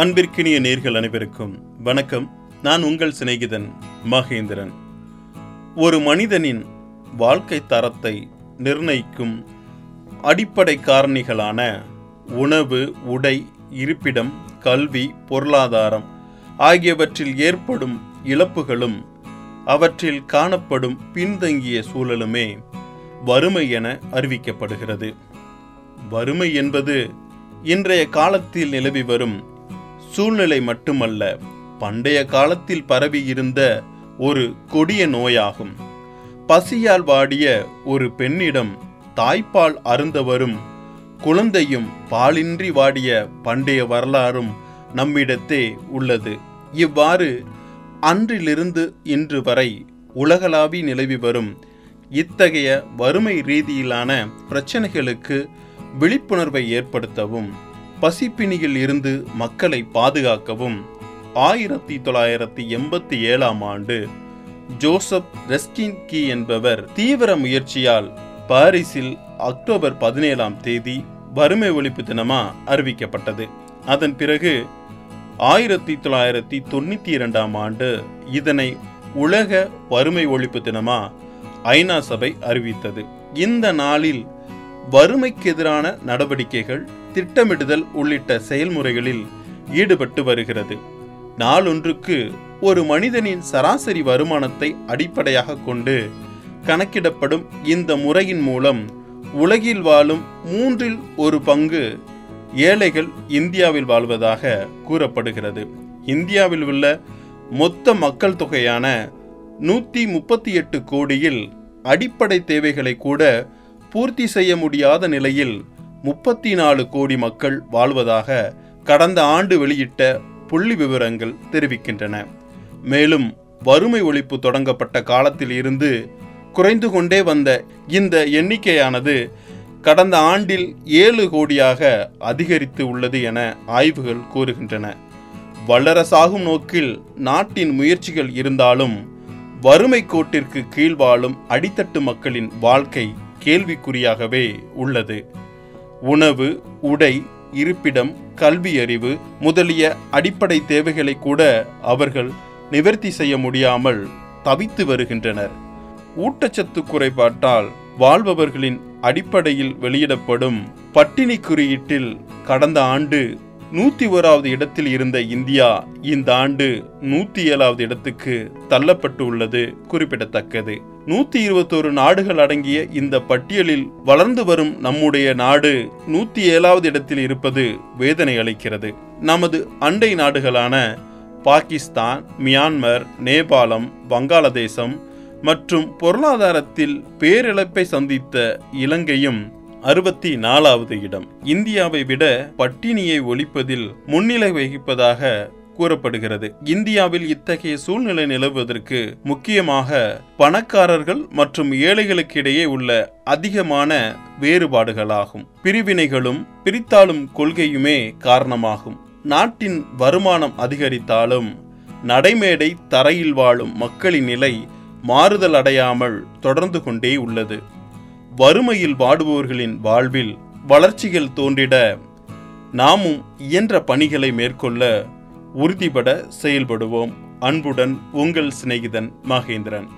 அன்பிற்கினிய நேர்கள் அனைவருக்கும் வணக்கம். நான் உங்கள் சிநேகிதன் மகேந்திரன். ஒரு மனிதனின் வாழ்க்கை தரத்தை நிர்ணயிக்கும் அடிப்படை காரணிகளான உணவு உடை இருப்பிடம் கல்வி பொருளாதாரம் ஆகியவற்றில் ஏற்படும் இழப்புகளும் அவற்றில் காணப்படும் பின்தங்கிய சூழலுமே வறுமை என அறிவிக்கப்படுகிறது. வறுமை என்பது இன்றைய காலத்தில் நிலவி வரும் சூழ்நிலை மட்டுமல்ல பண்டைய காலத்தில் பரவியிருந்த ஒரு கொடிய நோயாகும். பசியால் வாடிய ஒரு பெண்ணிடம் தாய்ப்பால் அருந்தவரும் குழந்தையும் பாலின்றி வாடிய பண்டைய வரலாறும் நம்மிடத்தே உள்ளது. இவ்வாறு அன்றிலிருந்து இன்று வரை உலகளாவி நிலவி வரும் இத்தகைய வறுமை ரீதியிலான பிரச்சனைகளுக்கு விழிப்புணர்வை ஏற்படுத்தவும் பசிப்பிணியில் இருந்து மக்களை பாதுகாக்கவும். ஆயிரத்தி தொள்ளாயிரத்தி எண்பத்தி ஏழாம் ஆண்டு ஜோசப் ரெஸ்கின்கி என்பவர் தீவிர முயற்சியால் பாரிஸில் அக்டோபர் பதினேழாம் தேதி வறுமை ஒழிப்பு தினமா அறிவிக்கப்பட்டது. அதன் பிறகு ஆயிரத்தி தொள்ளாயிரத்தி தொண்ணூத்தி இரண்டாம் ஆண்டு இதனை உலக வறுமை ஒழிப்பு தினமா ஐநா சபை அறிவித்தது. இந்த நாளில் வறுமைக்கு எதிரான நடவடிக்கைகள் திட்டமிடுதல் உள்ளிட்ட செயல்முறைகளில் ஈடுபட்டு வருகிறது. நாளொன்றுக்கு ஒரு மனிதனின் சராசரி வருமானத்தை அடிப்படையாக கொண்டு கணக்கிடப்படும் இந்த முறையின் மூலம் உலகில் வாழும் மூன்றில் ஒரு பங்கு ஏழைகள் இந்தியாவில் வாழ்வதாக கூறப்படுகிறது. இந்தியாவில் உள்ள மொத்த மக்கள் தொகையான நூற்றி முப்பத்தி எட்டு கோடியில் அடிப்படை தேவைகளை கூட பூர்த்தி செய்ய முடியாத நிலையில் முப்பத்தி நாலு கோடி மக்கள் வாழ்வதாக கடந்த ஆண்டு வெளியிட்ட புள்ளி விவரங்கள் தெரிவிக்கின்றன. மேலும் வறுமை ஒழிப்பு தொடங்கப்பட்ட காலத்தில் இருந்து குறைந்து கொண்டே வந்த இந்த எண்ணிக்கையானது கடந்த ஆண்டில் ஏழு கோடியாக அதிகரித்து உள்ளது என ஆய்வுகள் கூறுகின்றன. வல்லரசாகும் நோக்கில் நாட்டின் முயற்சிகள் இருந்தாலும் வறுமை கோட்டிற்கு கீழ் வாழும் அடித்தட்டு மக்களின் வாழ்க்கை கேள்விக்குறியாகவே உள்ளது. உணவு உடை இருப்பிடம் கல்வி அறிவு முதலிய அடிப்படை தேவைகளை கூட அவர்கள் நிவர்த்தி செய்ய முடியாமல் தவித்து வருகின்றனர். ஊட்டச்சத்து குறைபாட்டால் வாழ்பவர்களின் அடிப்படையில் வெளியிடப்படும் பட்டினி குறியீட்டில் கடந்த ஆண்டு நூற்றி ஓராவது இடத்தில் இருந்த இந்தியா இந்த ஆண்டு நூற்றி ஏழாவது இடத்துக்கு தள்ளப்பட்டு உள்ளது குறிப்பிடத்தக்கது. நூத்தி இருபத்தோரு நாடுகள் அடங்கிய இந்த பட்டியலில் வளர்ந்து வரும் நம்முடைய நாடு நூத்தி ஏழாவது இடத்தில் இருப்பது வேதனை அளிக்கிறது. நமது அண்டை நாடுகளான பாகிஸ்தான் மியான்மர் நேபாளம் வங்காளதேசம் மற்றும் பொருளாதாரத்தில் பேரிழப்பை சந்தித்த இலங்கையும் அறுபத்தி நாலாவது இடம். இந்தியாவை விட பட்டினியை ஒழிப்பதில் முன்னிலை வகிப்பதாக கூறப்படுகிறது. இந்தியாவில் இத்தகைய சூழ்நிலை நிலவுவதற்கு முக்கியமாக பணக்காரர்கள் மற்றும் ஏழைகளுக்கு இடையே உள்ள அதிகமான வேறுபாடுகளாகும். பிரிவினைகளும் பிரித்தாளும் கொள்கையுமே காரணமாகும். நாட்டின் வருமானம் அதிகரித்தாலும் நடைமேடை தரையில் வாழும் மக்களின் நிலை மாறுதல் அடையாமல் தொடர்ந்து கொண்டே உள்ளது. வறுமையில் வாடுபவர்களின் வாழ்வில் வளர்ச்சிகள் தோன்றிட நாமும் இயன்ற பணிகளை மேற்கொள்ள உறுதிபட செயல்படுவோம். அன்புடன் உங்கள் சிநேகிதன் மகேந்திரன்.